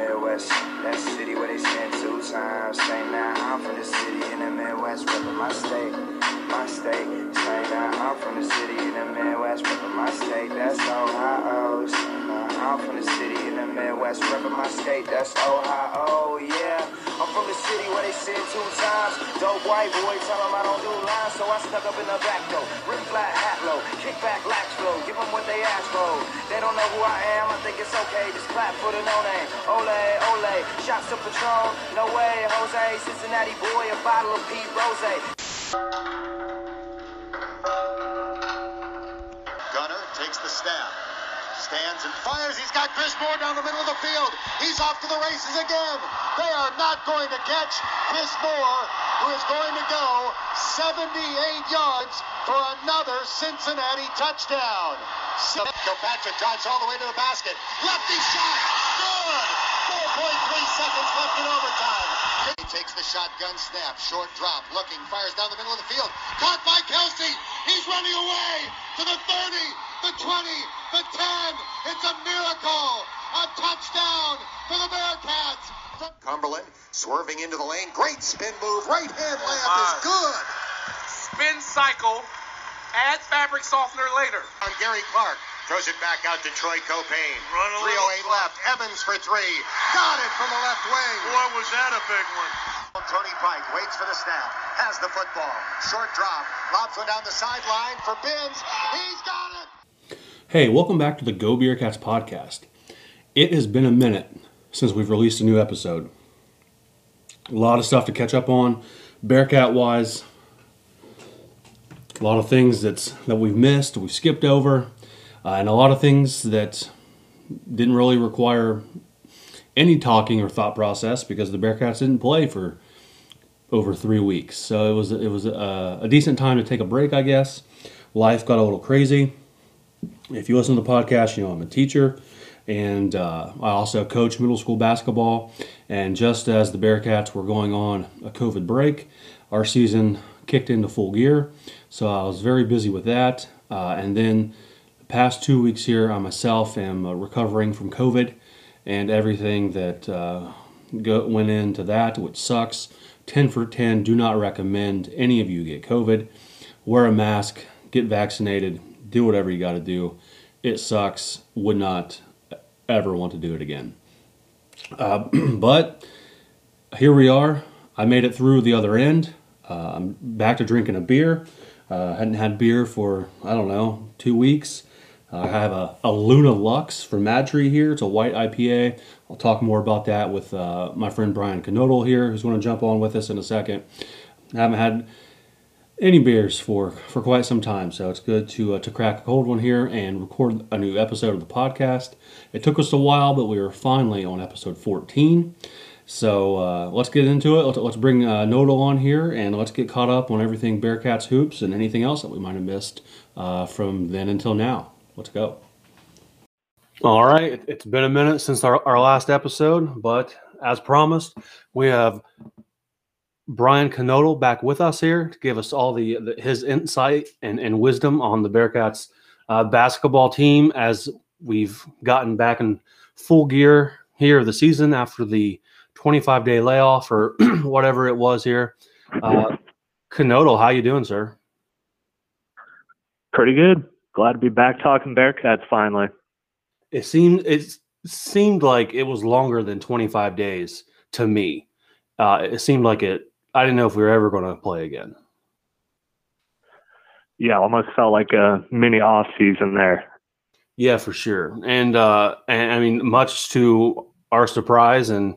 Midwest. That city where they spend two times. Say now I'm from the city in the Midwest, repping my state, my state. Say now I'm from the city in the Midwest, repping my state. That's Ohio. Say now I'm from the city in the Midwest, repping my state. That's Ohio. Yeah, I'm from the city where they sin two times. Dope white boy, tell them I don't do lines, so I stuck up in the back door. Rip flat, hat low, kick back, lax flow. Give them what they ask for. They don't know who I am. I think it's okay. Just clap for the no name. Ole, ole. Shots to Patron. No way. Jose, Cincinnati boy, a bottle of Pete Rose. Stands and fires. He's got Chris Moore down the middle of the field. He's off to the races again. They are not going to catch Chris Moore, who is going to go 78 yards for another Cincinnati touchdown. Kilpatrick drives all the way to the basket. Lefty shot. Good. 4.3 seconds left in overtime. He takes the shotgun snap. Short drop. Looking. Fires down the middle of the field. Caught by Kelce. He's running away to the 30, the 20, the 10. It's a miracle. A touchdown for the Bearcats. Cumberland swerving into the lane. Great spin move. Right hand layup is uh, good. spin cycle, add fabric softener later. On Gary Clark. Throws it back out to Troy Caupain. Run a 308 little- oh left. Evans for three. Got it from the left wing. Boy, was that a big one. Tony Pike waits for the snap. Has the football. Short drop. Lobs one down the sideline for Binns. He's got it. Hey, welcome back to the Go Bearcats podcast. It has been a minute since we've released a new episode. A lot of stuff to catch up on, Bearcat wise. A lot of things that's that we've missed, we've skipped over, uh, and a lot of things that didn't really require any talking or thought process because the Bearcats didn't play for over three weeks. So it was it was a, a decent time to take a break, I guess. Life got a little crazy if you listen to the podcast, you know I'm a teacher, and uh, I also coach middle school basketball. And just as the Bearcats were going on a COVID break, our season kicked into full gear. So I was very busy with that. Uh, and then the past two weeks here, I myself am uh, recovering from COVID and everything that uh, go, went into that, which sucks. 10 for 10, do not recommend any of you get COVID. Wear a mask, get vaccinated, do whatever you got to do. It sucks. Would not ever want to do it again. Uh, but here we are. I made it through the other end. Uh, I'm back to drinking a beer. Uh, hadn't had beer for, I don't know, two weeks. Uh, I have a, a Luna Lux from MadTree here. It's a white IPA. I'll talk more about that with uh, my friend Brian Knodle here, who's going to jump on with us in a second. I haven't had any beers for for quite some time, so it's good to uh, to crack a cold one here and record a new episode of the podcast. It took us a while, but we were finally on episode 14. So uh, let's get into it. Let's, let's bring uh, Knodle on here and let's get caught up on everything Bearcats hoops and anything else that we might have missed uh, from then until now. Let's go. All right, it- it's been a minute since our, our last episode, but as promised, we have Brian Knodle back with us here to give us all the, the his insight and, and wisdom on the Bearcats uh, basketball team as we've gotten back in full gear here of the season after the 25 day layoff or whatever it was here. Uh, how you doing, sir? Pretty good. Glad to be back talking Bearcats finally. It seemed it seemed like it was longer than 25 days to me. Uh, it seemed like it. I didn't know if we were ever going to play again. Yeah, almost felt like a mini off season there. Yeah, for sure. And uh, and I mean, much to our surprise, and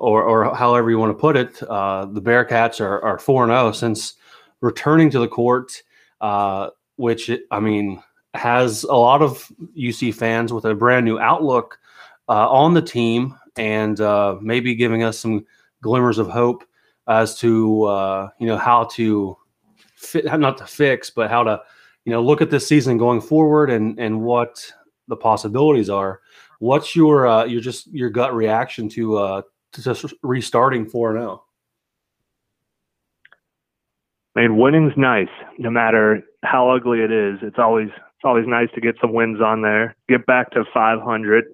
or or however you want to put it, uh, the Bearcats are are four and zero since returning to the court, uh, which I mean has a lot of UC fans with a brand new outlook uh, on the team, and uh, maybe giving us some glimmers of hope as to uh, you know how to fit, not to fix, but how to you know look at this season going forward and and what the possibilities are. What's your uh, your just your gut reaction to uh, to just restarting four and oh? zero? I mean, winning's nice, no matter how ugly it is. It's always it's always nice to get some wins on there. Get back to 500.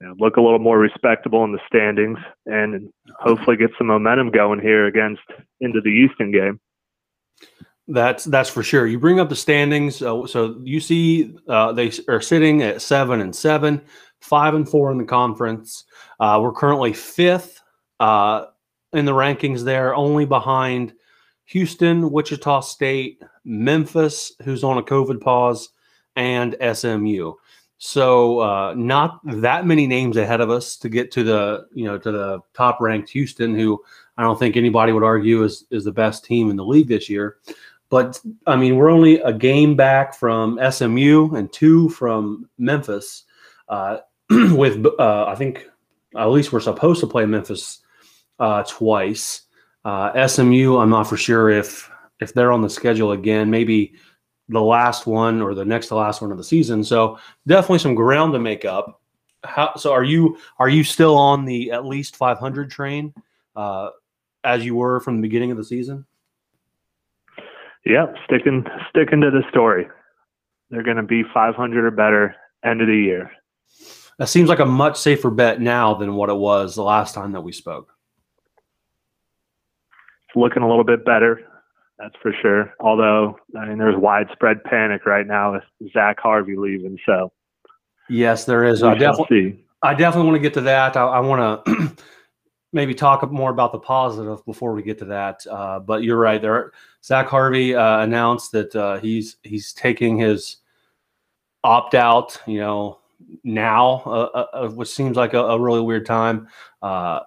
You know, look a little more respectable in the standings and hopefully get some momentum going here against into the Houston game. That's that's for sure. You bring up the standings. Uh, so you see, uh, they are sitting at seven and seven, five and four in the conference. Uh, we're currently fifth uh, in the rankings there, only behind Houston, Wichita State, Memphis, who's on a COVID pause, and SMU. So uh, not that many names ahead of us to get to the you know to the top ranked Houston, who I don't think anybody would argue is is the best team in the league this year. But I mean, we're only a game back from SMU and two from Memphis. Uh, with uh, I think at least we're supposed to play Memphis uh, twice. Uh, SMU, I'm not for sure if if they're on the schedule again. Maybe the last one or the next to last one of the season. So definitely some ground to make up. How, so are you are you still on the at least 500 train uh, as you were from the beginning of the season? Yep, sticking sticking to the story. They're going to be 500 or better end of the year. That seems like a much safer bet now than what it was the last time that we spoke. It's looking a little bit better. That's for sure. Although, I mean, there's widespread panic right now with Zach Harvey leaving. So, yes, there is. I definitely, I definitely want to get to that. I, I want to maybe talk more about the positive before we get to that. Uh, but you're right. There, Zach Harvey uh, announced that uh, he's he's taking his opt out. You know, now, uh, uh, which seems like a, a really weird time. Uh,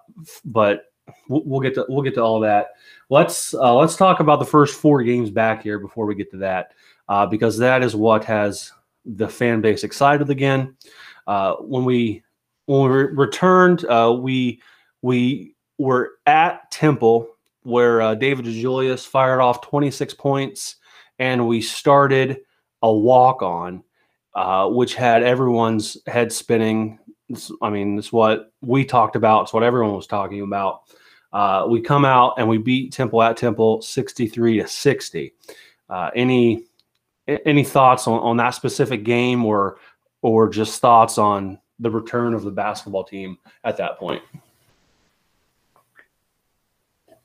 but we'll, get to we'll get to all that let's uh, let's talk about the first four games back here before we get to that, uh, because that is what has the fan base excited again. Uh, when we when we re- returned, uh, we we were at Temple where uh, David DeJulius fired off 26 points, and we started a walk on, uh, which had everyone's head spinning. I mean, it's what we talked about. It's what everyone was talking about. Uh, we come out and we beat Temple at Temple 63 to 60. Uh, any any thoughts on, on that specific game or or just thoughts on the return of the basketball team at that point?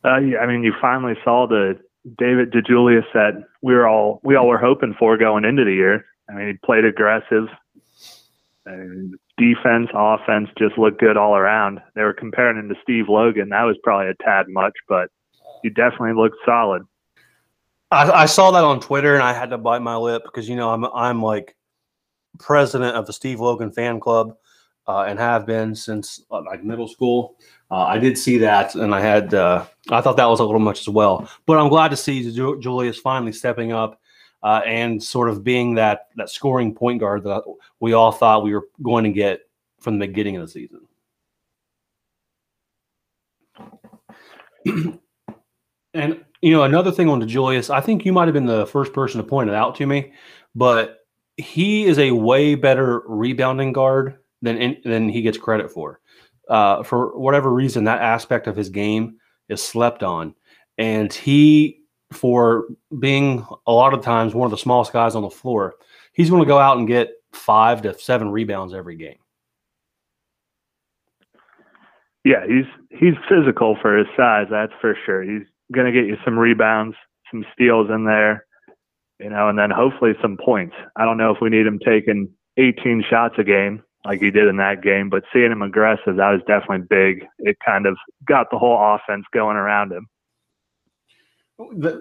Uh, I mean, you finally saw the David DeJulius that we were all we all were hoping for going into the year. I mean, he played aggressive. Defense, offense just looked good all around. They were comparing him to Steve Logan. That was probably a tad much, but he definitely looked solid. I, I saw that on Twitter and I had to bite my lip because you know I'm I'm like president of the Steve Logan fan club uh, and have been since uh, like middle school. Uh, I did see that and I had uh, I thought that was a little much as well. But I'm glad to see Julius finally stepping up uh, and sort of being that that scoring point guard that we all thought we were going to get from the beginning of the season. and you know, another thing on Julius, I think you might have been the first person to point it out to me, but he is a way better rebounding guard than than he gets credit for. Uh, for whatever reason, that aspect of his game is slept on, and he for being a lot of times one of the smallest guys on the floor, he's going to go out and get five to seven rebounds every game. Yeah, he's he's physical for his size, that's for sure. He's going to get you some rebounds, some steals in there, you know, and then hopefully some points. I don't know if we need him taking 18 shots a game like he did in that game, but seeing him aggressive, that was definitely big. It kind of got the whole offense going around him.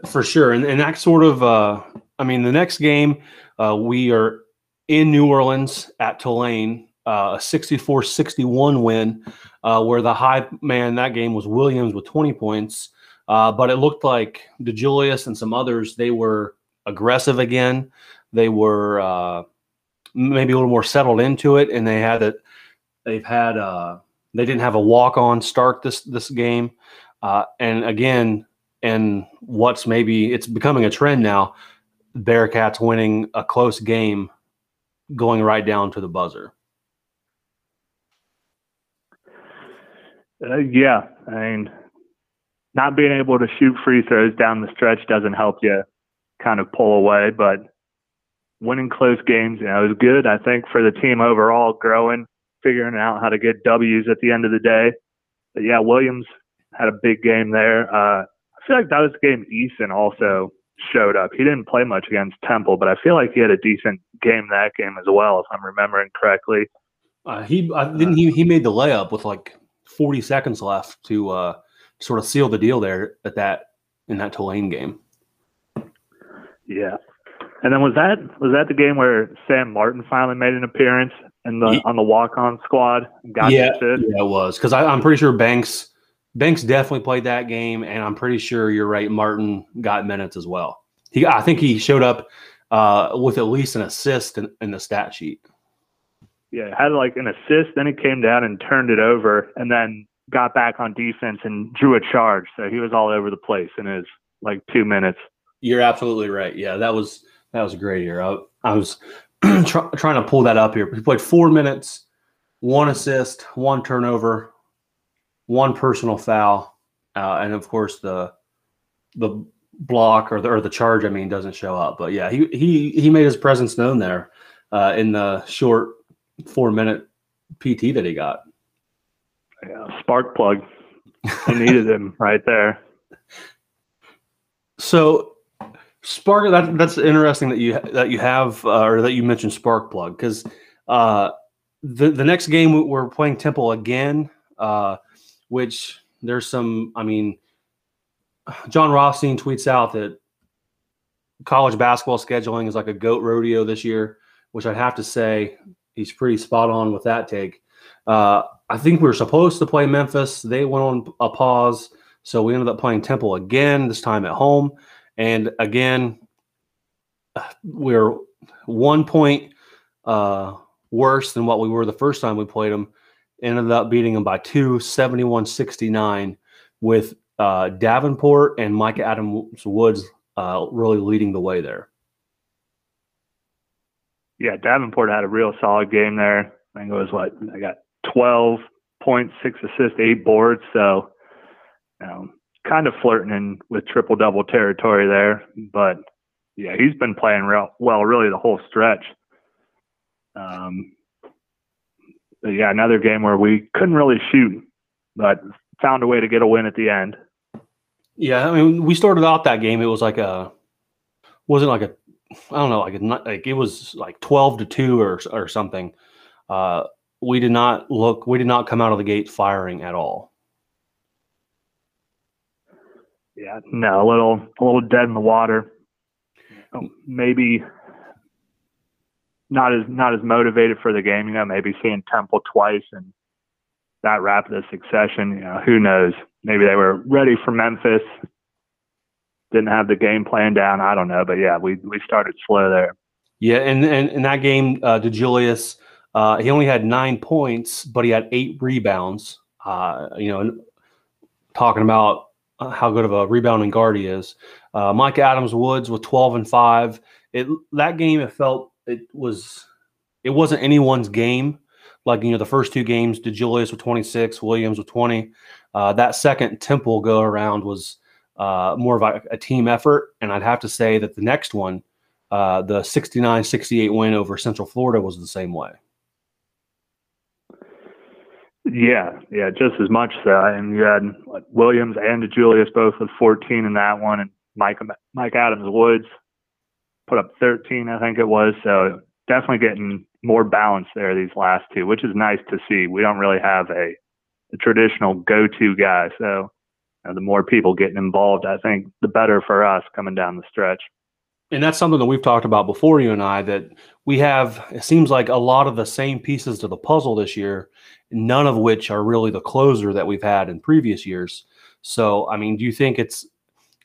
For sure, and and that sort of, uh, I mean, the next game uh, we are in New Orleans at Tulane, uh, a 64-61 win, uh, where the high man that game was Williams with 20 points, uh, but it looked like DeJulius and some others they were aggressive again. They were uh, maybe a little more settled into it, and they had it. They've had uh they didn't have a walk on start this this game, and again and what's maybe it's becoming a trend now bearcats winning a close game going right down to the buzzer uh, yeah i mean not being able to shoot free throws down the stretch doesn't help you kind of pull away but winning close games you know is good i think for the team overall growing figuring out how to get W's at the end of the day. But yeah, Williams had a big game there. Uh, I feel like that was the game Eason also showed up. He didn't play much against Temple, but I feel like he had a decent game that game as well, if I'm remembering correctly. Uh, he uh, didn't he he made the layup with like 40 seconds left to uh, sort of seal the deal there at that in that Tulane game. Yeah. And then was that was that the game where Sam Martin finally made an appearance in the on the walk on squad? Got yeah, yeah, it was because I'm pretty sure Banks Banks definitely played that game, and I'm pretty sure you're right. Martin got minutes as well. He, I think he showed up uh, with at least an assist in, in the stat sheet. Yeah, had like an assist, then he came down and turned it over, and then got back on defense and drew a charge. So he was all over the place in his like two minutes. You're absolutely right. Yeah, that was that was a great year. I, I was try, trying to pull that up here. He played four minutes, one assist, one turnover, one personal foul, uh, and of course the the block or the or the charge. I mean, doesn't show up. But yeah, he he he made his presence known there uh, in the short four minute PT that he got. Yeah, spark plug. I needed him right there. So Spark that that's interesting that you that you have uh, or that you mentioned spark plug because uh, the the next game we're playing Temple again. Uh, which there's some, I mean, Jon Rothstein tweets out that college basketball scheduling is like a goat rodeo this year, which I'd have to say he's pretty spot on with that take. Uh, I think we were supposed to play Memphis. They went on a pause. So we ended up playing Temple again, this time at home. And again, we're one point uh, worse than what we were the first time we played them ended up beating them by two, 71 69, with uh, Davenport and Mika Adams Woods uh, really leading the way there. Yeah, Davenport had a real solid game there. I think it was what I got 12 points, six assists, eight boards. So, you know, kind of flirting in with triple double territory there. But yeah, he's been playing real well, really the whole stretch. Um, yeah, another game where we couldn't really shoot, but found a way to get a win at the end. Yeah, I mean, we started out that game. It was like a wasn't like a I don't know, like a, like it was like twelve to two or or something. Uh, we did not look. We did not come out of the gate firing at all. Yeah, no, a little a little dead in the water. Maybe not as not as motivated for the game. You know, maybe seeing Temple twice and that rapid succession. You know, who knows? Maybe they were ready for Memphis. Didn't have the game plan down. I don't know, but yeah, we we started slow there. Yeah, and and in that game, uh, DeJulius, uh, he only had nine points, but he had eight rebounds. Uh, you know, talking about how good of a rebounding guard he is. Uh, Mika Adams Woods with 12 and five. It that game it felt it was it wasn't anyone's game. Like you know, the first two games, DeJulius with 26, Williams with 20. Uh, that second Temple go around was uh, more of a, a, team effort, and I'd have to say that the next one, uh, the 69-68 win over Central Florida, was the same way. Yeah, yeah, just as much so. And you had Williams and DeJulius both with 14 in that one, and Mike Mika Adams Woods put up 13, I think it was. So definitely getting more balance there these last two, which is nice to see. We don't really have a, a traditional go-to guy, so you know, the more people getting involved, I think the better for us coming down the stretch. And that's something that we've talked about before, you and I, that we have, it seems like a lot of the same pieces to the puzzle this year, none of which are really the closer that we've had in previous years. So, I mean, do you think it's,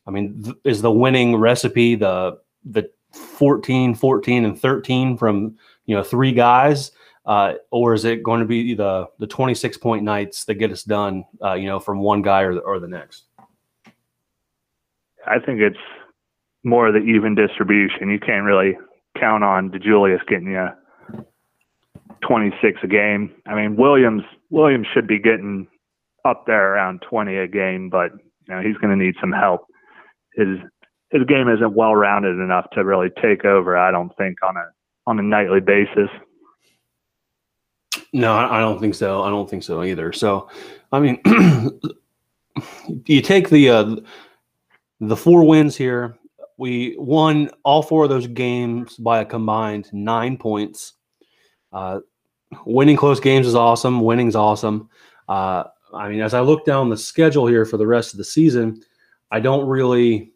I mean, th- is the winning recipe the, the 14, 14, and 13 from you know three guys, uh, or is it going to be the the 26 point nights that get us done, uh, you know, from one guy or the, or the next? I think it's more of the even distribution. You can't really count on DeJulius getting you 26 a game. I mean, Williams Williams should be getting up there around 20 a game, but you know he's going to need some help. His his game isn't well rounded enough to really take over. I don't think on a on a nightly basis. No, I don't think so. I don't think so either. So, I mean, you take the uh, the four wins here. We won all four of those games by a combined nine points. Uh, winning close games is awesome. Winning's awesome. Uh, I mean, as I look down the schedule here for the rest of the season, I don't really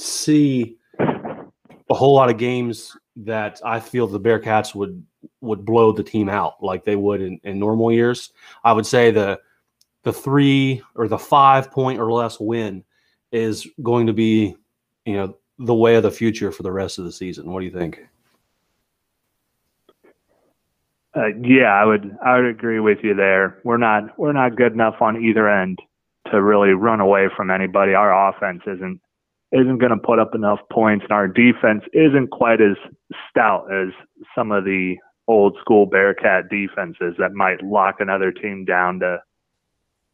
see a whole lot of games that I feel the Bearcats would would blow the team out like they would in, in normal years. I would say the the three or the five point or less win is going to be, you know, the way of the future for the rest of the season. What do you think? Uh, yeah, I would I would agree with you there. We're not we're not good enough on either end to really run away from anybody. Our offense isn't isn't going to put up enough points, and our defense isn't quite as stout as some of the old school Bearcat defenses that might lock another team down to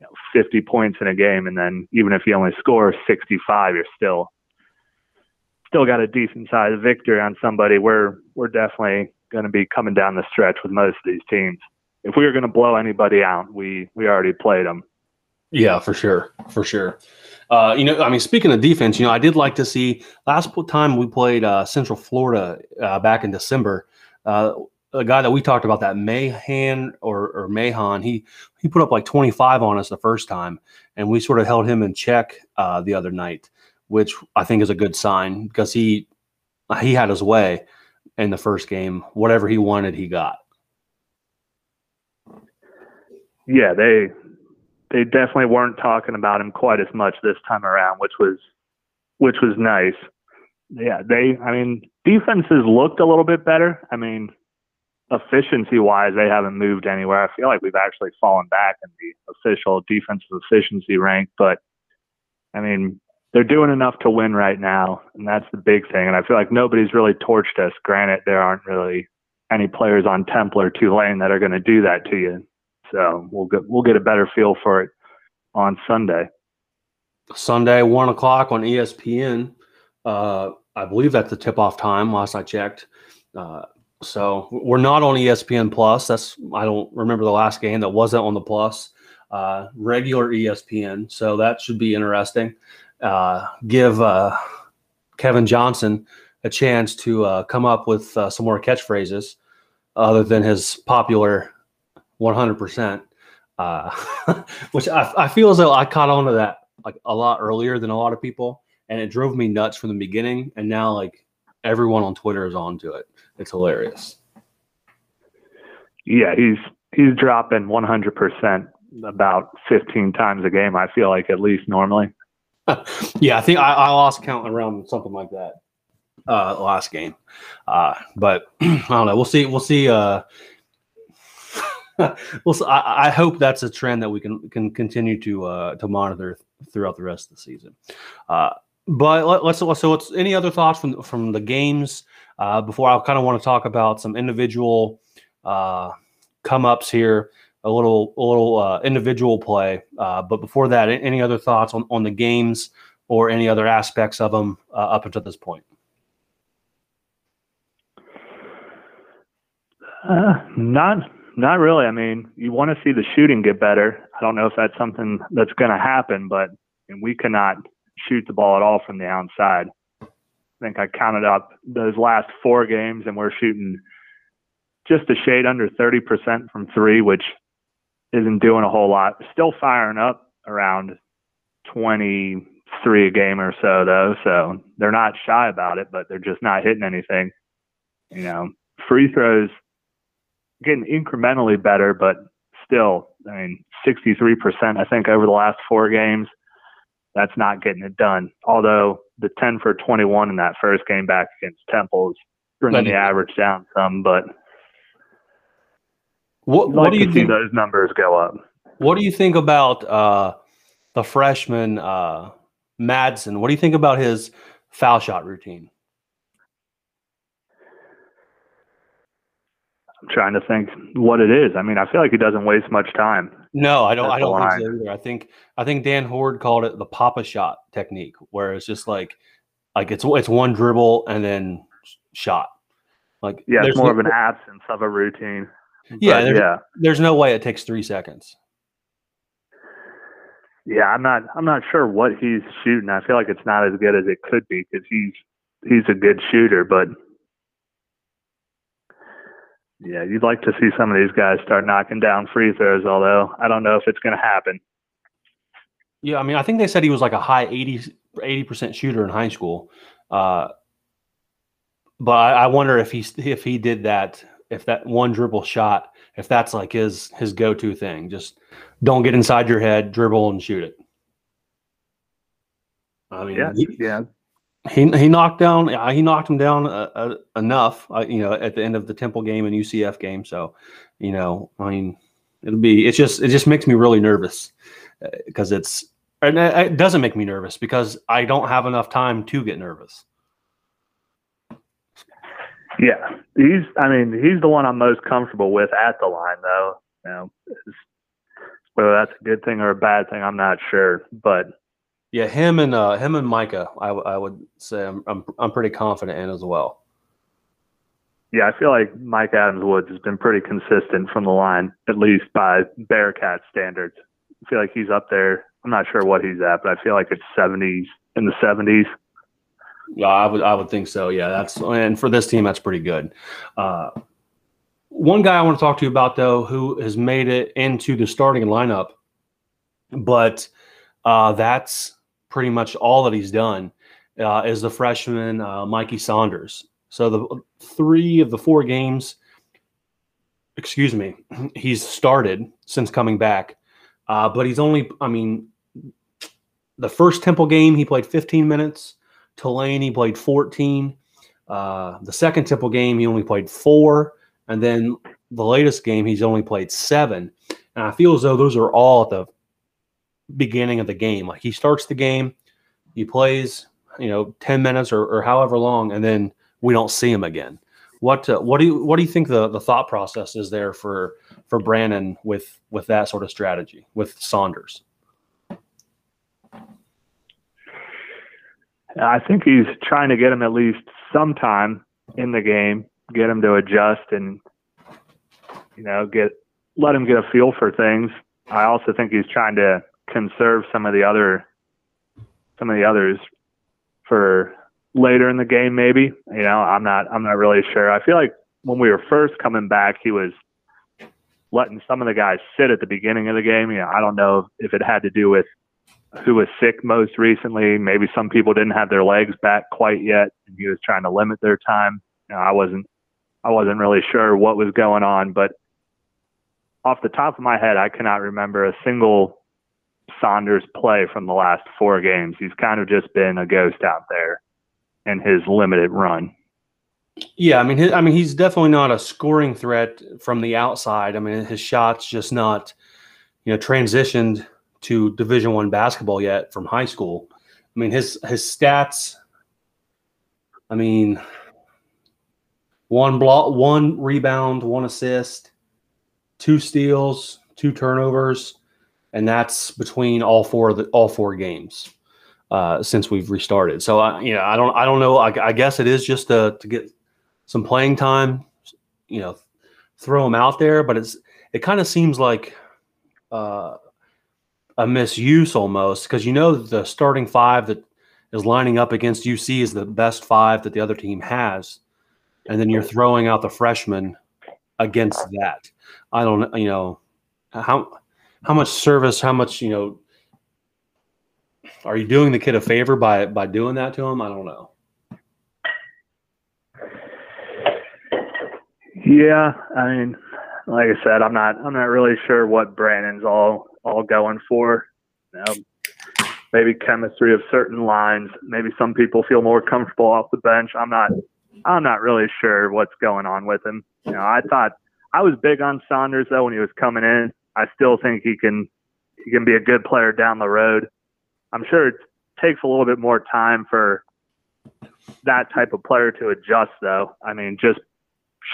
you know, 50 points in a game, and then even if you only score 65, you're still still got a decent sized victory on somebody. We're we're definitely going to be coming down the stretch with most of these teams. If we were going to blow anybody out, we we already played them. Yeah, for sure, for sure. Uh, you know, I mean, speaking of defense, you know, I did like to see last time we played uh, Central Florida uh, back in December. Uh, a guy that we talked about, that Mahan or, or Mahan, he he put up like 25 on us the first time, and we sort of held him in check uh, the other night, which I think is a good sign because he he had his way in the first game. Whatever he wanted, he got. Yeah, they they definitely weren't talking about him quite as much this time around, which was which was nice. Yeah, they I mean defenses looked a little bit better. I mean, efficiency wise, they haven't moved anywhere. I feel like we've actually fallen back in the official defensive efficiency rank, but I mean, they're doing enough to win right now, and that's the big thing. And I feel like nobody's really torched us. Granted, there aren't really any players on Temple or Tulane that are going to do that to you. So we'll get we'll get a better feel for it on Sunday. Sunday, one o'clock on ESPN. Uh, I believe that's the tip-off time. Last I checked. Uh, so we're not on ESPN Plus. That's I don't remember the last game that wasn't on the Plus. Uh, regular ESPN. So that should be interesting. Uh, give uh, Kevin Johnson a chance to uh, come up with uh, some more catchphrases other than his popular 100%, uh, which I, I feel as though I caught on to that like a lot earlier than a lot of people. And it drove me nuts from the beginning. And now, like, everyone on Twitter is on to it. It's hilarious. Yeah, he's he's dropping 100% about 15 times a game. I feel like at least normally. yeah, I think I, I, lost count around something like that uh, last game. Uh, but I don't know. We'll see. We'll see. Uh, we'll. See. I, I, hope that's a trend that we can can continue to uh, to monitor throughout the rest of the season. Uh, but let, us so what's any other thoughts from from the games uh, before I kind of want to talk about some individual uh, come ups here, a little a little uh, individual play. Uh, but before that, any other thoughts on on the games or any other aspects of them up until this point? Uh, not not really. I mean, you want to see the shooting get better. I don't know if that's something that's going to happen, but we cannot shoot the ball at all from the outside. I think I counted up those last four games, and we're shooting just a shade under 30% from three, which isn't doing a whole lot. Still firing up around 23 a game or so, though. So they're not shy about it, but they're just not hitting anything. You know, free throws getting incrementally better, but still, I mean, 63%, I think, over the last four games that's not getting it done. Although the 10 for 21 in that first game back against Temple is bringing the average down some, but what, what like do you think those numbers go up? What do you think about uh, the freshman uh, Madsen? What do you think about his foul shot routine? I'm trying to think what it is. I mean, I feel like he doesn't waste much time. No, I don't. I don't think so either. I think I think Dan Hoard called it the Papa shot technique, where it's just like like it's it's one dribble and then shot. Like yeah, it's more no, of an absence of a routine. Yeah, there's, yeah, there's no way it takes three seconds. yeah. I'm not. I'm not sure what he's shooting. I feel like it's not as good as it could be because he's he's a good shooter, but yeah, you'd like to see some of these guys start knocking down free throws. Although I don't know if it's going to happen. Yeah, I mean, I think they said he was like a high 80 percent shooter in high school. Uh, but I, I wonder if he if he did that, if that one dribble shot, if that's like his his go to thing. Just don't get inside your head, dribble and shoot it. I mean, Yeah, he, yeah. He he knocked down uh, he knocked him down uh, uh, enough, uh, you know, at the end of the Temple game and UCF game. So, you know, I mean, it'll be it's just it just makes me really nervous because it's and it it doesn't make me nervous because I don't have enough time to get nervous. Yeah, he's. I mean, he's the one I'm most comfortable with at the line, though. You know, whether that's a good thing or a bad thing, I'm not sure. But Yeah, him and uh, him and Mika, I, w- I would say I'm, I'm I'm pretty confident in as well. yeah, I feel like Mika Adams Woods has been pretty consistent from the line, at least by Bearcat standards. I feel like he's up there. I'm not sure what he's at, but I feel like it's 70s in the 70s. Yeah, I would I would think so. Yeah, that's and for this team, that's pretty good. Uh, one guy I want to talk to you about though, who has made it into the starting lineup, but uh, that's pretty much all that he's done. Uh, is the freshman uh, Mikey Saunders. So the three of the four games, excuse me, he's started since coming back, uh, but he's only. I mean, the first Temple game he played 15 minutes. Tulane, he played 14. Uh, the second Temple game, he only played four. And then the latest game, he's only played seven. And I feel as though those are all at the beginning of the game. Like he starts the game, he plays, you know, 10 minutes or, or however long, and then we don't see him again. What uh, what do you what do you think the, the thought process is there for for Brannen with with that sort of strategy with Saunders? I think he's trying to get him at least some time in the game, get him to adjust and you know get let him get a feel for things. I also think he's trying to conserve some of the other some of the others for later in the game maybe. You know, I'm not I'm not really sure. I feel like when we were first coming back he was letting some of the guys sit at the beginning of the game. You know, I don't know if it had to do with who was sick most recently. Maybe some people didn't have their legs back quite yet, and he was trying to limit their time. You know, I wasn't, I wasn't really sure what was going on, but off the top of my head, I cannot remember a single Saunders play from the last four games. He's kind of just been a ghost out there in his limited run. Yeah, I mean, his, I mean, he's definitely not a scoring threat from the outside. I mean, his shots just not, you know, transitioned to Division One basketball yet from high school. I mean, his his stats. I mean, one block, one rebound, one assist, two steals, two turnovers, and that's between all four the all four games uh, since we've restarted. So I, you know, I don't, I don't know. I, I guess it is just to to get some playing time, you know, throw him out there. But it's it kind of seems like uh, a misuse almost because you know the starting five that is lining up against UC is the best five that the other team has, and then you're throwing out the freshman against that. I don't, you know, how how much service, how much you know. Are you doing the kid a favor by by doing that to him? I don't know. Yeah, I mean, like I said, I'm not I'm not really sure what Brannen's all all going for. You know, maybe chemistry of certain lines. Maybe some people feel more comfortable off the bench. I'm not I'm not really sure what's going on with him. You know, I thought I was big on Saunders though when he was coming in. I still think he can he can be a good player down the road. I'm sure it takes a little bit more time for that type of player to adjust though. I mean, just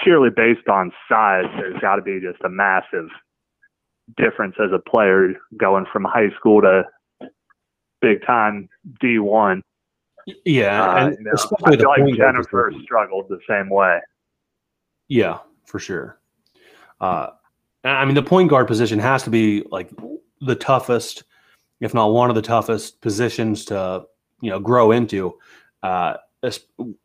sheerly based on size, there's got to be just a massive difference as a player going from high school to big time D1. Yeah, Uh, and you know, especially I the feel like Jennifer struggled the same way. Yeah, for sure. Uh, I mean, the point guard position has to be like the toughest, if not one of the toughest positions to you know grow into, uh,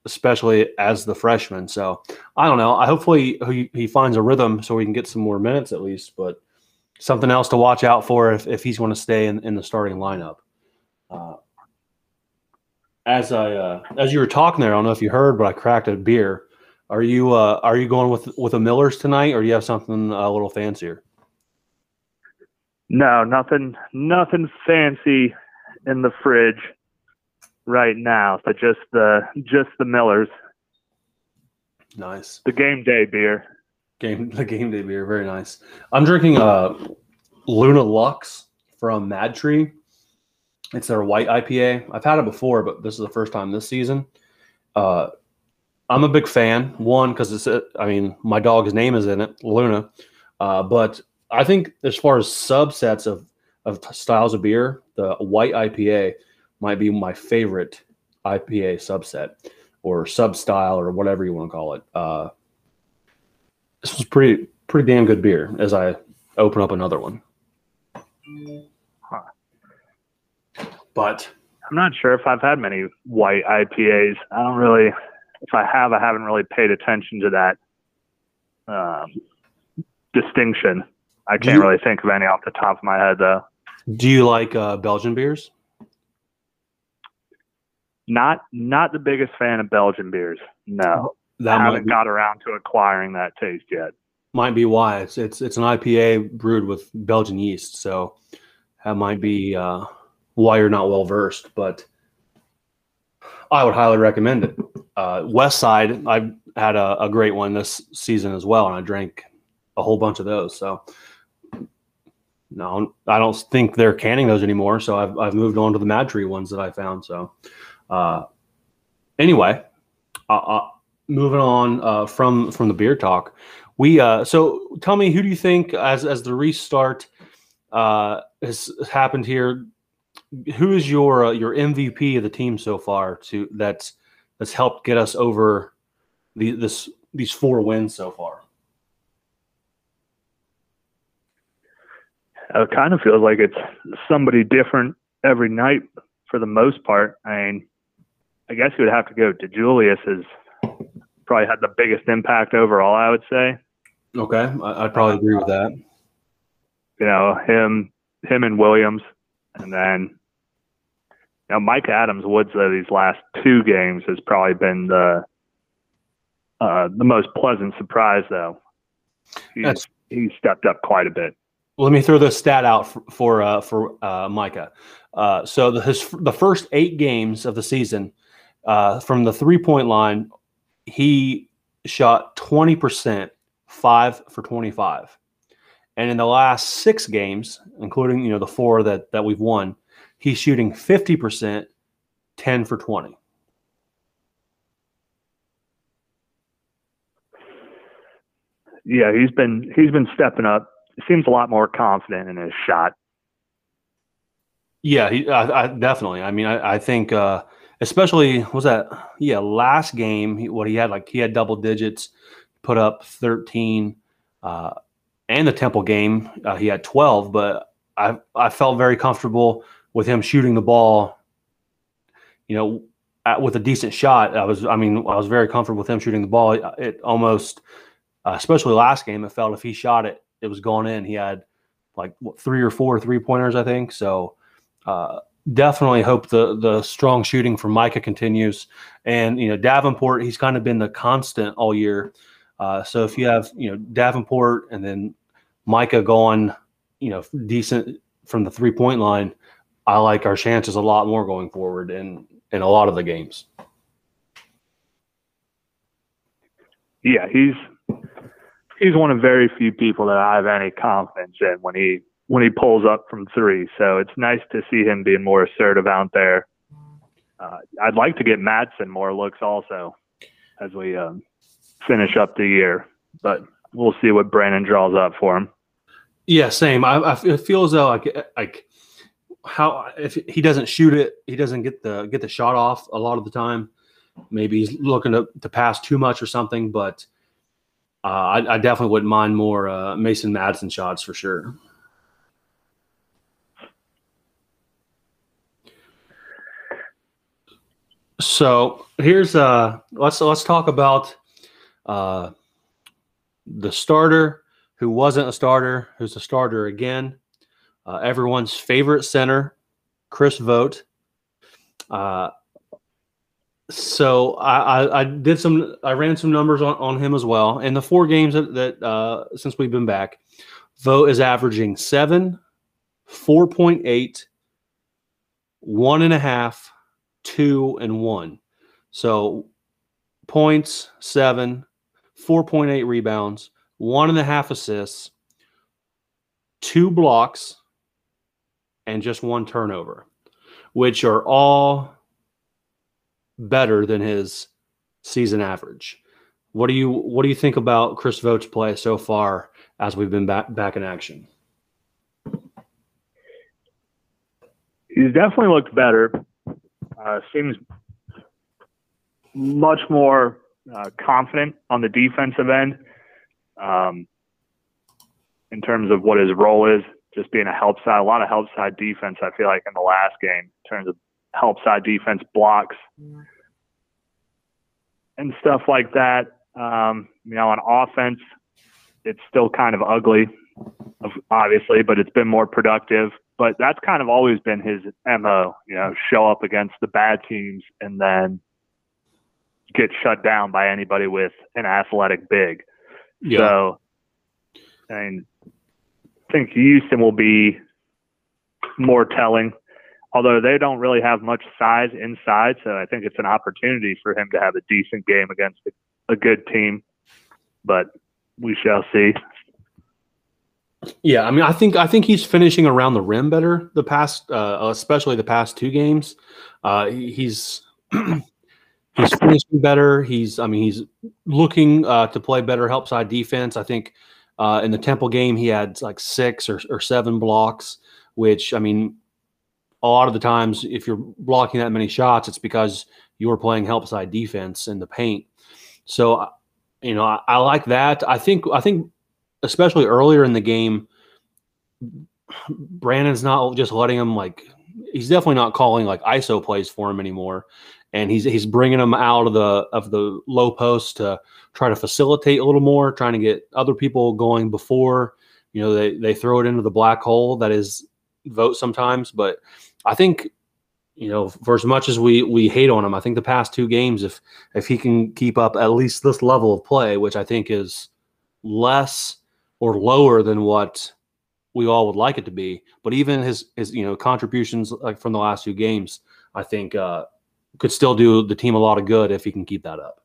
especially as the freshman. So I don't know. I hopefully he, he finds a rhythm so we can get some more minutes at least. But something else to watch out for if, if he's going to stay in, in the starting lineup. Uh, as I uh, as you were talking there, I don't know if you heard, but I cracked a beer. Are you uh, are you going with with a Miller's tonight, or do you have something a little fancier? No, nothing nothing fancy in the fridge right now. So just the just the Millers. Nice. The game day beer. Game the game day beer, very nice. I'm drinking a uh, Luna Lux from MadTree. It's their white IPA. I've had it before, but this is the first time this season. Uh, I'm a big fan. One, because it's, I mean, my dog's name is in it, Luna. Uh, but I think as far as subsets of, of styles of beer, the white IPA might be my favorite IPA subset or sub style or whatever you want to call it. Uh, this was pretty pretty damn good beer as I open up another one. But I'm not sure if I've had many white IPAs. I don't really, if I have, I haven't really paid attention to that um, distinction. I can't you, really think of any off the top of my head, though. Do you like uh, Belgian beers? Not, not the biggest fan of Belgian beers. No, that I haven't be, got around to acquiring that taste yet. Might be why it's it's it's an IPA brewed with Belgian yeast, so that might be uh, why you're not well versed, but I would highly recommend it. Uh, West Side, I've had a, a, great one this season as well, and I drank a whole bunch of those. So, no, I don't think they're canning those anymore. So I've, I've moved on to the MadTree ones that I found. So, uh, anyway, uh, uh, moving on uh, from from the beer talk, we uh, so tell me who do you think as as the restart has happened here who is your your MVP of the team so far to that's that's helped get us over the this these four wins so far? It kind of feels like it's somebody different every night for the most part. I mean, I guess you would have to go to Julius has probably had the biggest impact overall. I would say. Okay, I'd probably agree with that. You know him, him and Williams, and then now, Mika Adams Woods though these last two games has probably been the uh, the most pleasant surprise though. He's, he's stepped up quite a bit. Let me throw this stat out for for, uh, for uh, Mika. Uh, so the his, the first eight games of the season uh, from the three point line, he shot twenty percent, five for twenty five, and in the last six games, including you know the four that that we've won, He's shooting 50%, 10 for 20. Yeah, he's been he's been stepping up. Seems a lot more confident in his shot. Yeah, he, I, I, definitely. I mean, I, I think, uh, especially was that yeah last game he, what he had like he had double digits, put up thirteen, uh, and the Temple game uh, he had twelve. But I I felt very comfortable with him shooting the ball, you know, at, with a decent shot. I was, I mean, I was very comfortable with him shooting the ball. It, almost, uh, especially last game, it felt if he shot it, it was going in. He had like what, three or four three pointers, I think. So uh, definitely hope the the strong shooting from Mika continues. And you know, Davenport, he's kind of been the constant all year. Uh, so if you have you know Davenport and then Mika going, you know, decent from the three point line, I like our chances a lot more going forward in in a lot of the games. Yeah, he's he's one of very few people that I have any confidence in when he when he pulls up from three. So it's nice to see him being more assertive out there. Uh, I'd like to get Madsen more looks also as we um, finish up the year, but we'll see what Brannen draws up for him. Yeah, same. I, I feel as though like like how if he doesn't shoot it, he doesn't get the get the shot off a lot of the time. Maybe he's looking to, to pass too much or something, but uh, I, I, definitely wouldn't mind more uh, Mason Madsen shots for sure. So here's uh let's let's talk about uh the starter who wasn't a starter, who's a starter again. Uh, everyone's favorite center, Chris Vogt. Uh, so I, I, I, did some I ran some numbers on, on him as well. In the four games that, that uh, since we've been back, Vogt is averaging seven, four point eight, one and a half, two, and one. So points, seven, 4.8 rebounds, one and a half assists, two blocks, and just one turnover, which are all better than his season average. What do you what do you think about Chris Vogt's play so far as we've been back back in action? He's definitely looked better. Uh, seems much more uh, confident on the defensive end um, in terms of what his role is, just being a help side. A lot of help side defense, I feel like, in the last game, in terms of help side defense blocks and stuff like that. Um, you know, on offense, it's still kind of ugly, obviously, but it's been more productive. But that's kind of always been his MO, you know, show up against the bad teams and then get shut down by anybody with an athletic big. Yeah. So, I mean, I think Houston will be more telling, although they don't really have much size inside. So I think it's an opportunity for him to have a decent game against a, good team. But we shall see. Yeah, I mean, I think I think he's finishing around the rim better the past, uh, especially the past two games. Uh, he's he's finishing better. He's, I mean, he's looking uh, to play better help side defense. I think uh, in the Temple game, he had like six or, or seven blocks, which, I mean, a lot of the times, if you're blocking that many shots, it's because you're playing help side defense in the paint. So, you know, I, I like that. I think, I think, especially earlier in the game, Brannen's not just letting him like he's definitely not calling like ISO plays for him anymore and he's he's bringing them out of the of the low post to try to facilitate a little more, trying to get other people going before you know they they throw it into the black hole that is Vogt sometimes. But I think you know for as much as we we hate on him, I think the past two games, if if he can keep up at least this level of play, which I think is less or lower than what we all would like it to be, but even his his you know contributions like from the last two games, I think. uh could still do the team a lot of good if he can keep that up.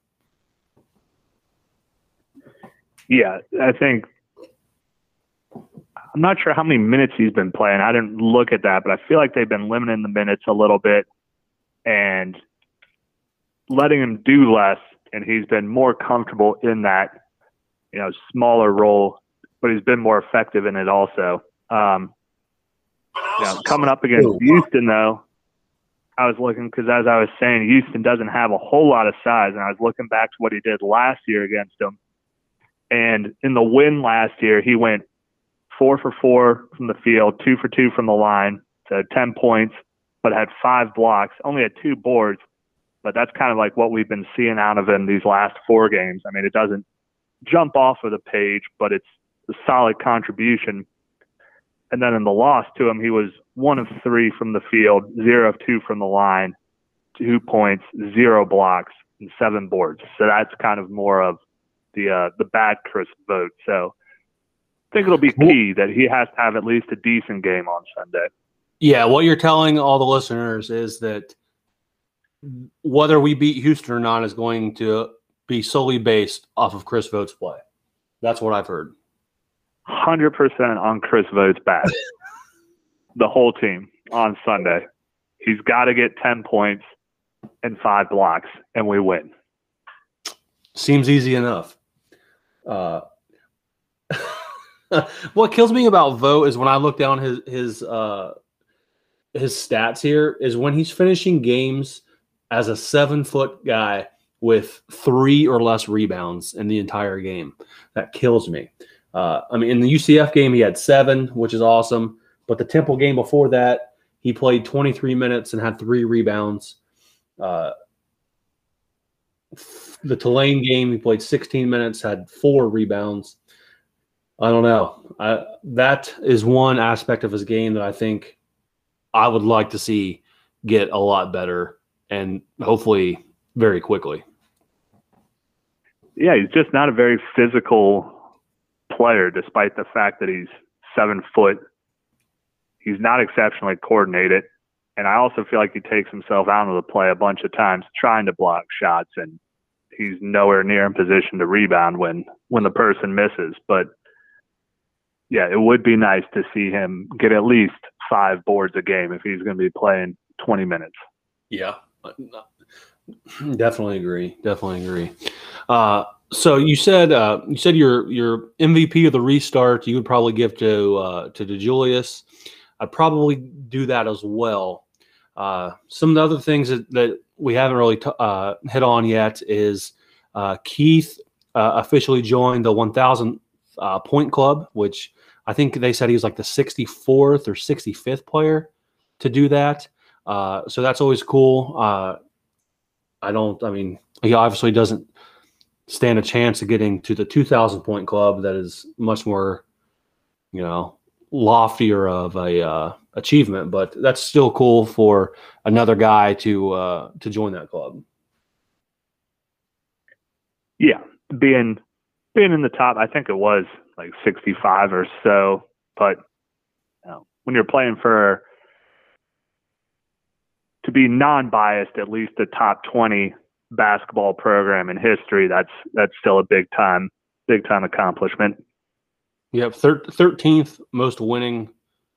Yeah, I think I'm not sure how many minutes he's been playing. I didn't look at that, but I feel like they've been limiting the minutes a little bit and letting him do less, and he's been more comfortable in that, you know, smaller role, but he's been more effective in it also. Um, you know, coming up against Houston, though, I was looking because as I was saying, Houston doesn't have a whole lot of size, and I was looking back to what he did last year against them. And in the win last year, he went four for four from the field, two for two from the line, so ten points, but had five blocks, only had two boards. But that's kind of like what we've been seeing out of him these last four games. I mean, it doesn't jump off of the page, but it's a solid contribution. And then in the loss to him, he was one of three from the field, zero of two from the line, two points, zero blocks, and seven boards. So that's kind of more of the uh, the bad Chris Vogt. So I think it'll be key that he has to have at least a decent game on Sunday. Yeah, what you're telling all the listeners is that whether we beat Houston or not is going to be solely based off of Chris Vogt's play. That's what I've heard. Hundred percent on Chris Vogt's back the whole team on Sunday. He's got to get 10 points and five blocks, and we win. Seems easy enough. Uh, what kills me about Vogt is when I look down his his uh, his stats here is when he's finishing games as a seven foot guy with three or less rebounds in the entire game. That kills me. Uh, I mean, in the UCF game, he had seven, which is awesome. But the Temple game before that, he played 23 minutes and had three rebounds. Uh, the Tulane game, he played 16 minutes, had four rebounds. I don't know. I, that is one aspect of his game that I think I would like to see get a lot better and hopefully very quickly. Yeah, he's just not a very physical player, despite the fact that he's seven foot. He's not exceptionally coordinated. And I also feel like he takes himself out of the play a bunch of times trying to block shots and he's nowhere near in position to rebound when when the person misses. But yeah, it would be nice to see him get at least five boards a game if he's going to be playing 20 minutes. Yeah, definitely agree. Definitely agree. Uh, so you said uh, you said your your MVP of the restart you would probably give to uh, to DeJulius. I'd probably do that as well. Uh, some of the other things that, that we haven't really t- uh, hit on yet is uh, Keith uh, officially joined the 1,000 uh, point club, which I think they said he was like the 64th or 65th player to do that. Uh, so that's always cool. I don't, I mean, he obviously doesn't stand a chance of getting to the 2,000 point club that is much more, you know, loftier of a uh, achievement, but that's still cool for another guy to uh, to join that club. Yeah, being being in the top, I think it was like 65 or so. But you know, when you're playing for to be non-biased, at least the top 20 basketball program in history, that's that's still a big time big time accomplishment. Yep, thirteenth most winning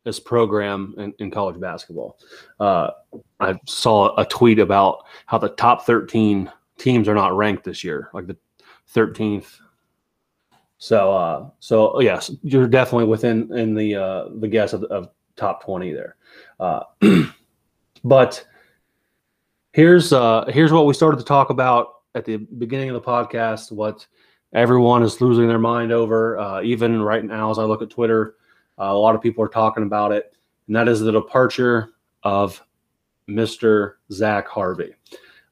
this program in, in college basketball. Uh, I saw a tweet about how the top thirteen teams are not ranked this year, like the thirteenth so, uh, so yes, you're definitely within in the uh, the guess of, of top twenty there. Uh, but here's uh, here's what we started to talk about at the beginning of the podcast. What everyone is losing their mind over, uh, even right now as I look at Twitter, uh, a lot of people are talking about it, and that is the departure of Mr. Zach Harvey.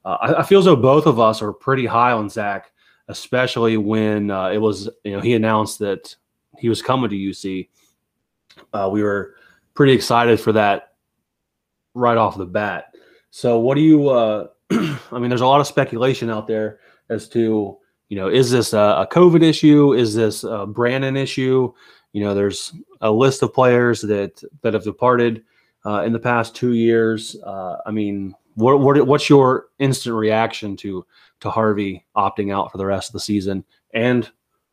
Uh, I, I feel as though both of us are pretty high on Zach especially when uh, it was you know he announced that he was coming to UC. Uh, we were pretty excited for that right off the bat. So, what do you? Uh, I mean, there's a lot of speculation out there as to you know is this a, a COVID issue? Is this a Brannen issue? You know, there's a list of players that that have departed uh, in the past two years. Uh, I mean, what, what what's your instant reaction to to Harvey opting out for the rest of the season and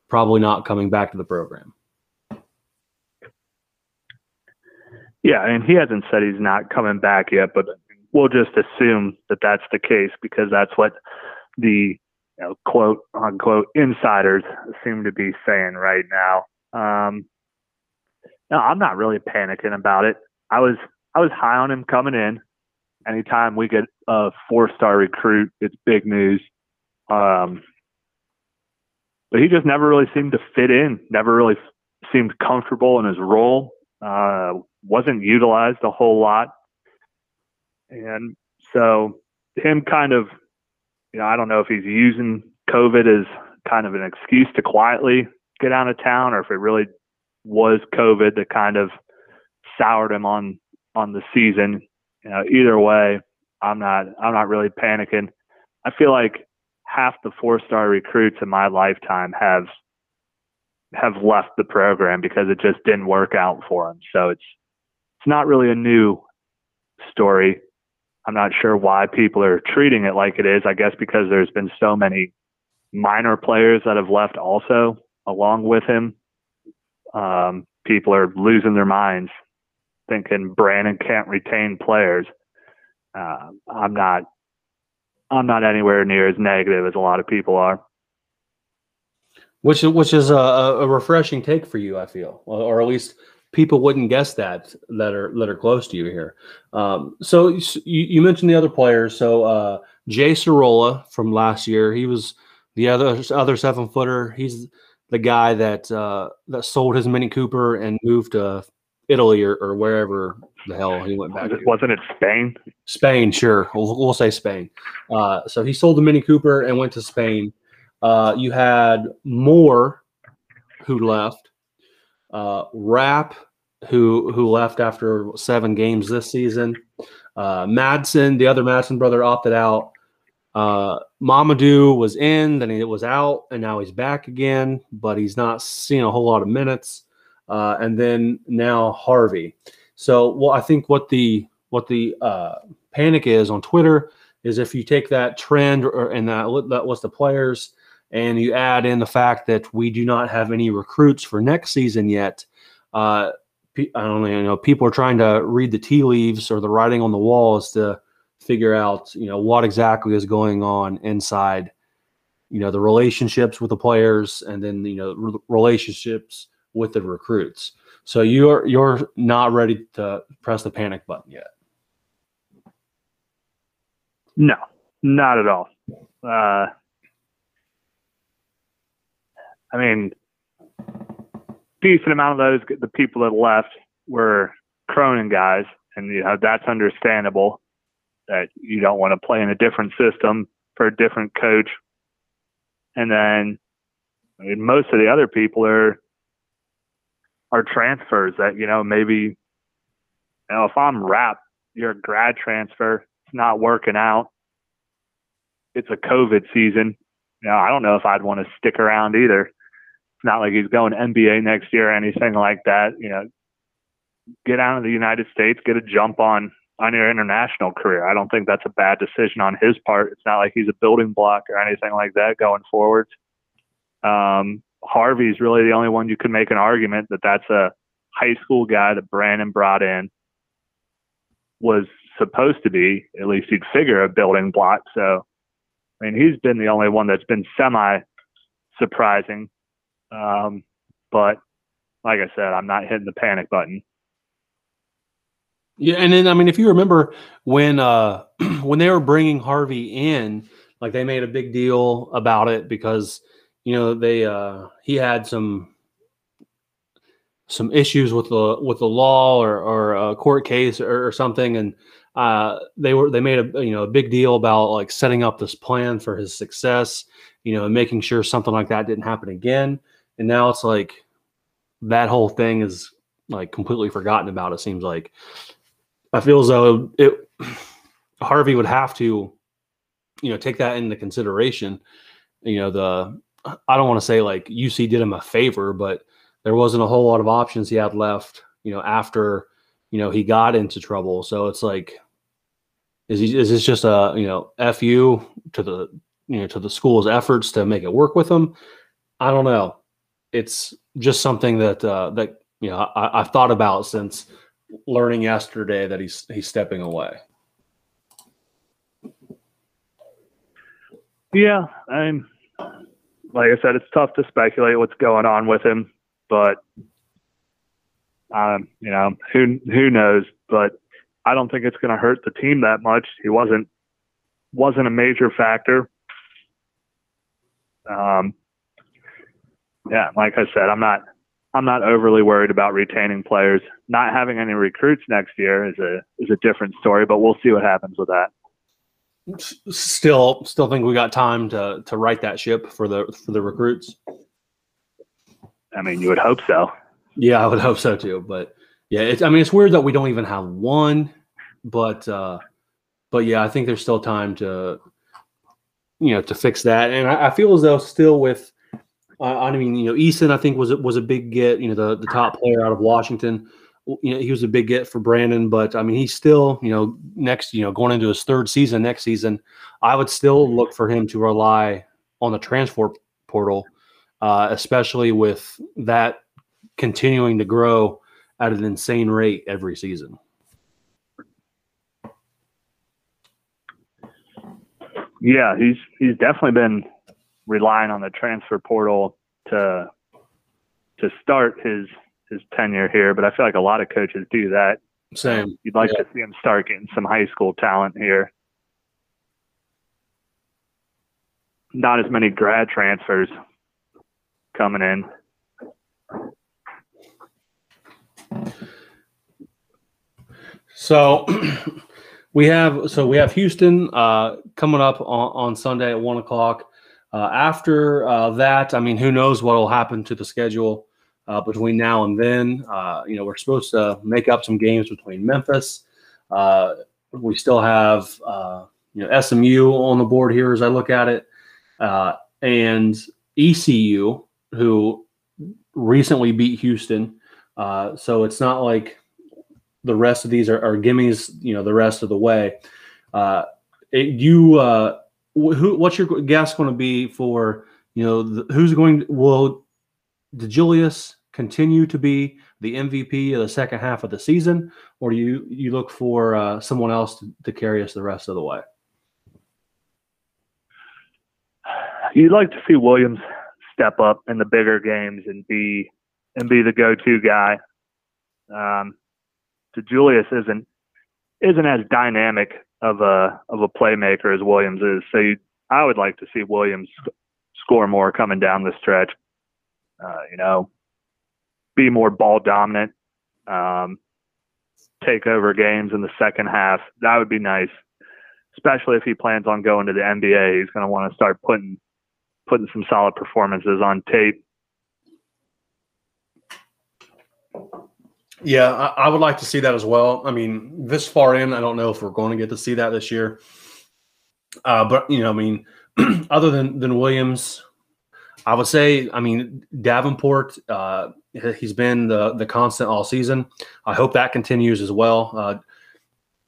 probably not coming back to the program. Yeah, I and he hasn't said he's not coming back yet, but we'll just assume that that's the case because that's what the you know, quote unquote insiders seem to be saying right now. Um, I'm not really panicking about it. I was I was high on him coming in. Anytime we get a four star recruit, it's big news. Um, but he just never really seemed to fit in, never really seemed comfortable in his role, uh, wasn't utilized a whole lot. And so, him kind of, you know, I don't know if he's using COVID as kind of an excuse to quietly get out of town or if it really was COVID that kind of soured him on on the season. You know, either way, I'm not I'm not really panicking. I feel like half the four star recruits in my lifetime have have left the program because it just didn't work out for them. So it's it's not really a new story. I'm not sure why people are treating it like it is. I guess because there's been so many minor players that have left also along with him. Um, people are losing their minds thinking Brannen can't retain players. Uh, I'm not I'm not anywhere near as negative as a lot of people are. Which which is a, a refreshing take for you, I feel, or at least people wouldn't guess that that are that are close to you here. Um, so you, you mentioned the other players. So uh, Jay Sorolla from last year, he was the other other seven footer. He's the guy that uh, that sold his Mini Cooper and moved to Italy or, or wherever the hell he went back. Wasn't it Spain? Spain, sure. We'll, we'll say Spain. Uh, so he sold the Mini Cooper and went to Spain. Uh, you had Moore, who left. Uh, Rapp, who who left after seven games this season. Uh, Madsen, the other Madsen brother, opted out. Uh, Mamadou was in, then he was out, and now he's back again, but he's not seeing a whole lot of minutes. Uh, and then now Harvey. So, well, I think what the what the uh, panic is on Twitter is if you take that trend or, and that that was the players, and you add in the fact that we do not have any recruits for next season yet. Uh, I don't know, you know, people are trying to read the tea leaves or the writing on the walls to figure out, you know, what exactly is going on inside, you know, the relationships with the players and then, you know, re- relationships with the recruits. So you're you're not ready to press the panic button yet. No, not at all. Uh, I mean, decent amount of those the people that left were Cronin guys, and you know that's understandable that you don't want to play in a different system for a different coach. And then I mean, most of the other people are are transfers that you know maybe you know if I'm Rapp, you're a grad transfer, it's not working out. It's a COVID season. You know, I don't know if I'd want to stick around either. It's not like he's going NBA next year or anything like that. You know, get out of the United States, get a jump on on your international career. I don't think that's a bad decision on his part. It's not like he's a building block or anything like that going forward. Um, Harvey's really the only one you could make an argument that that's a high school guy that Brannen brought in was supposed to be, at least you'd figure, a building block. So, I mean, he's been the only one that's been semi surprising. Um, but like I said, I'm not hitting the panic button. Yeah, and then I mean, if you remember when uh when they were bringing Harvey in, like they made a big deal about it because you know they uh he had some some issues with the with the law or or a court case or, or something, and uh they were they made a you know a big deal about like setting up this plan for his success, you know, and making sure something like that didn't happen again. And now it's like that whole thing is like completely forgotten about. It seems like I feel as though it Harvey would have to, you know, take that into consideration. You know, the I don't want to say like UC did him a favor, but there wasn't a whole lot of options he had left, you know, after, you know, he got into trouble. So it's like, is he is this just a, you know, FU to the you know to the school's efforts to make it work with him? I don't know. It's just something that uh that you know I, I've thought about since learning yesterday that he's he's stepping away. Yeah, I'm like I said, it's tough to speculate what's going on with him, but um, you know, who who knows? But I don't think it's going to hurt the team that much. He wasn't wasn't a major factor. Um, yeah, like I said, I'm not I'm not overly worried about retaining players. Not having any recruits next year is a is a different story, but we'll see what happens with that. Still, still think we got time to to right that ship for the for the recruits. I mean, you would hope so. Yeah, I would hope so too. But yeah, it's I mean, it's weird that we don't even have one. But uh, but yeah, I think there's still time to you know to fix that, and I, I feel as though still with I mean, you know, Eason, I think was was a big get. You know, the the top player out of Washington. You know, he was a big get for Brannen, but I mean, he's still, you know, next, you know, going into his third season next season. I would still look for him to rely on the transfer portal, uh, especially with that continuing to grow at an insane rate every season. Yeah, he's he's definitely been relying on the transfer portal to to start his his tenure here, but I feel like a lot of coaches do that. Same. You'd like Yeah. to see him start getting some high school talent here. Not as many grad transfers coming in. So we have so we have Houston uh, coming up on, on Sunday at one o'clock. Uh, after uh, that, I mean, who knows what will happen to the schedule uh, between now and then? Uh, you know, we're supposed to make up some games between Memphis. Uh, we still have uh, you know SMU on the board here as I look at it, and ECU who recently beat Houston. So it's not like the rest of these are, are gimmies, you know, the rest of the way. It, you, who, what's your guess going to be for, you know, the, who's going, will DeJulius continue to be the MVP of the second half of the season, or do you, you look for uh, someone else to, to carry us the rest of the way? You'd like to see Williams step up in the bigger games and be and be the go-to guy. Um, Julius isn't isn't as dynamic of a of a playmaker as Williams is. So you, I would like to see Williams sc- score more coming down the stretch. Uh, you know, be more ball dominant, um, take over games in the second half. That would be nice, especially if he plans on going to the NBA. He's going to want to start putting putting some solid performances on tape. Yeah, I, I would like to see that as well. I mean, this far in, I don't know if we're going to get to see that this year. Uh, but you know, I mean, other than than Williams, I would say, I mean, Davenport. Uh, he's been the the constant all season. I hope that continues as well. Uh,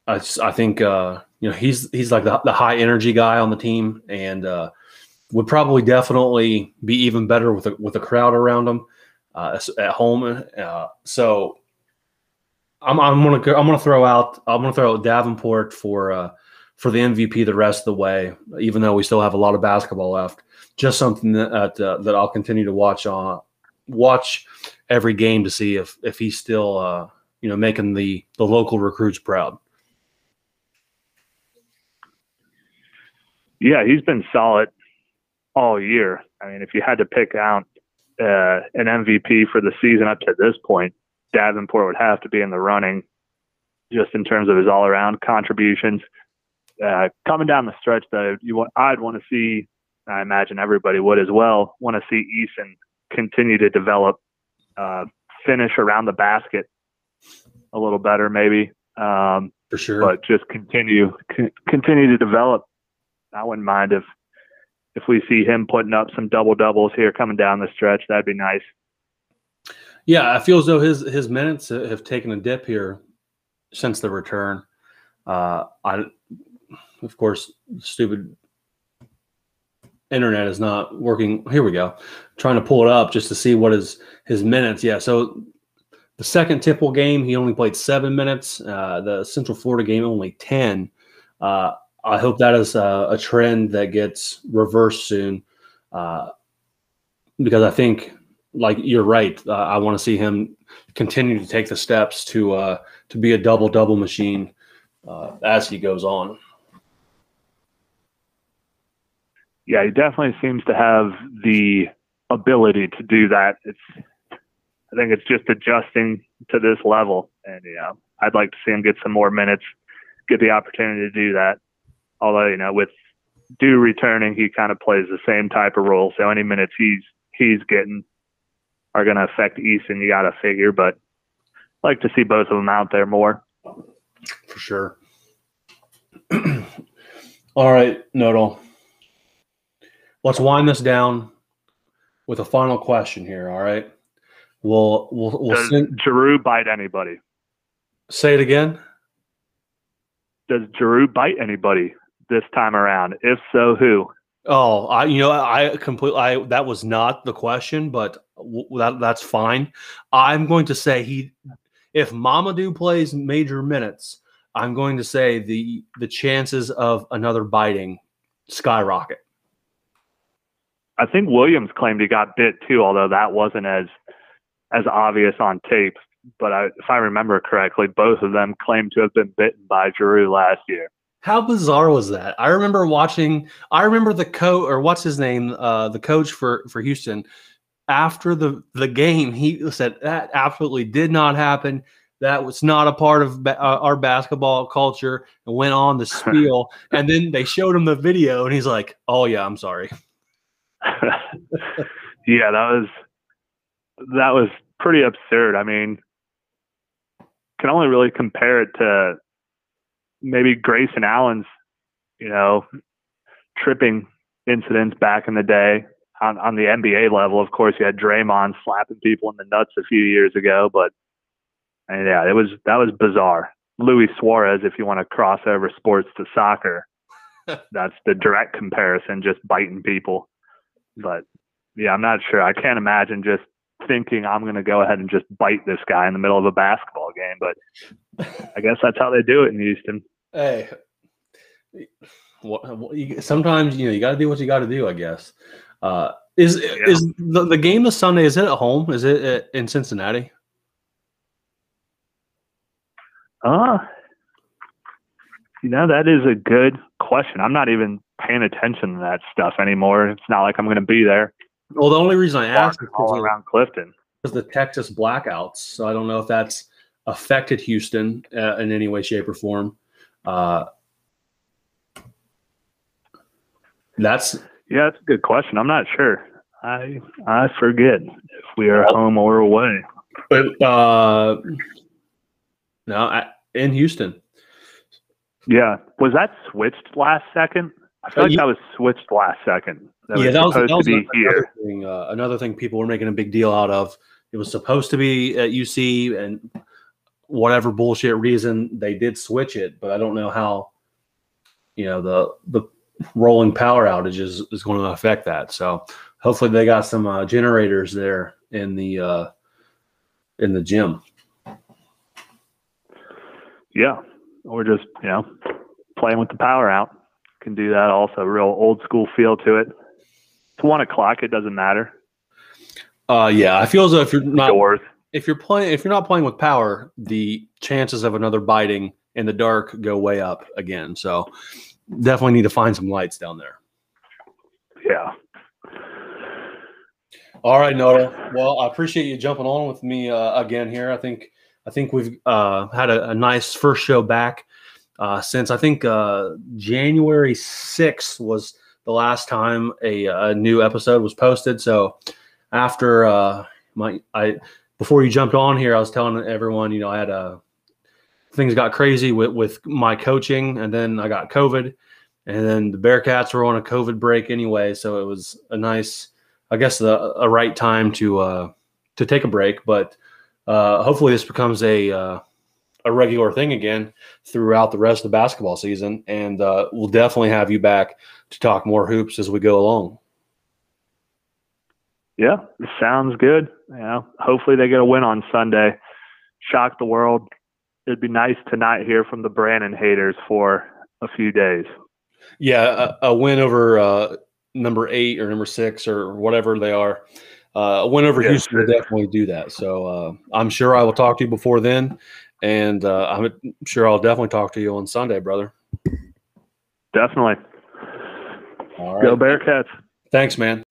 I, I think uh, you know he's he's like the, the high energy guy on the team, and uh, would probably definitely be even better with a, with a crowd around him uh, at home. Uh, so I'm, I'm gonna go, I'm gonna throw out I'm gonna throw out Davenport for uh, for the MVP the rest of the way, even though we still have a lot of basketball left. Just something that uh, that I'll continue to watch on watch every game to see if if he's still uh, you know making the the local recruits proud. Yeah, he's been solid all year. I mean, if you had to pick out uh, an MVP for the season up to this point, Davenport would have to be in the running, just in terms of his all-around contributions. Uh, coming down the stretch, though, you want I'd want to see. I imagine everybody would as well want to see Eason continue to develop, uh, finish around the basket a little better, maybe. Um, For sure. but just continue c- continue to develop. I wouldn't mind if if we see him putting up some double doubles here coming down the stretch. That'd be nice. Yeah, I feel as though his his minutes have taken a dip here since the return. Uh, I, of course, stupid internet is not working. Here we go. Trying to pull it up just to see what his his minutes. Yeah, so the second Temple game he only played seven minutes. Uh, the Central Florida game only ten. Uh, I hope that is a, a trend that gets reversed soon, uh, because I think like you're right. Uh, I want to see him continue to take the steps to uh, to be a double double machine uh, as he goes on. Yeah, he definitely seems to have the ability to do that. It's I think it's just adjusting to this level, and yeah, I'd like to see him get some more minutes, get the opportunity to do that. Although you know, with Dew returning, he kind of plays the same type of role. So any minutes he's he's getting are going to affect Eason. You got to figure, but I'd like to see both of them out there more. For sure. All right, Knodle. Let's wind this down with a final question here. All right. We'll we'll, we'll Does send, Giroux bite anybody? say it again. Does Giroux bite anybody this time around? If so, who? Oh, I you know I completely I that was not the question, but that that's fine. I'm going to say he if Mamadou plays major minutes, I'm going to say the the chances of another biting skyrocket. I think Williams claimed he got bit too, although that wasn't as as obvious on tape. But I, if I remember correctly, both of them claimed to have been bitten by Giroux last year. How bizarre was that? I remember watching. I remember the coach, or what's his name, uh, the coach for for Houston. After the the game, he said that absolutely did not happen. That was not a part of ba- uh, our basketball culture, and went on the spiel. and then they showed him the video, and he's like, "Oh yeah, I'm sorry." yeah, that was that was pretty absurd. I mean, can only really compare it to maybe Grayson Allen's, you know, tripping incidents back in the day on, on the NBA level. Of course, you had Draymond slapping people in the nuts a few years ago, but and yeah, it was that was bizarre. Luis Suarez, if you want to cross over sports to soccer, that's the direct comparison, just biting people. But yeah, I'm not sure. I can't imagine just thinking I'm going to go ahead and just bite this guy in the middle of a basketball game. But I guess that's how they do it in Houston. Hey, what, what you, sometimes you know you got to do what you got to do. I guess. Uh, is yeah. is the, the game this Sunday? Is it at home? Is it in Cincinnati? Uh, you know that is a good question. I'm not even paying attention to that stuff anymore. It's not like I'm going to be there. Well, the only reason I asked is all around Clifton is the Texas blackouts. So I don't know if that's affected Houston uh, in any way, shape, or form. Uh, that's yeah, that's a good question. I'm not sure. I I forget if we are home or away. But uh, no, I, in Houston. Yeah, was that switched last second? I feel uh, like you, that was switched last second. That yeah, was that was, that was another, thing, uh, another thing people were making a big deal out of. It was supposed to be at UC, and whatever bullshit reason they did switch it, but I don't know how. You know the the rolling power outages is going to affect that. So hopefully they got some uh, generators there in the uh, in the gym. Yeah, or just you know playing with the power out can do that. Also, real old school feel to it. It's one o'clock. It doesn't matter. Uh, yeah, I feel as though if you're not if you're playing if you're not playing with power, the chances of another biting in the dark go way up again. So definitely need to find some lights down there. Yeah. All right, Noah. Well, I appreciate you jumping on with me uh, again here. I think I think we've uh, had a, a, nice first show back uh, since I think uh, January sixth was the last time a, a, new episode was posted. So after uh, my I before you jumped on here, I was telling everyone, you know, I had a things got crazy with with my coaching, and then I got COVID, and then the Bearcats were on a COVID break anyway, so it was a nice, I guess, the a right time to uh, to take a break. But uh, hopefully, this becomes a uh, a regular thing again throughout the rest of the basketball season, and uh, we'll definitely have you back to talk more hoops as we go along. Yeah, sounds good. Hopefully they get a win on Sunday, shock the world, it'd be nice to not hear from the Brannen haters for a few days. Yeah, a, a win over uh, number eight or number six or whatever they are. Uh, a win over yes, Houston will definitely do that. So uh, I'm sure I will talk to you before then, and uh, I'm sure I'll definitely talk to you on Sunday, brother. Definitely. All right. Go Bearcats. Thanks, man.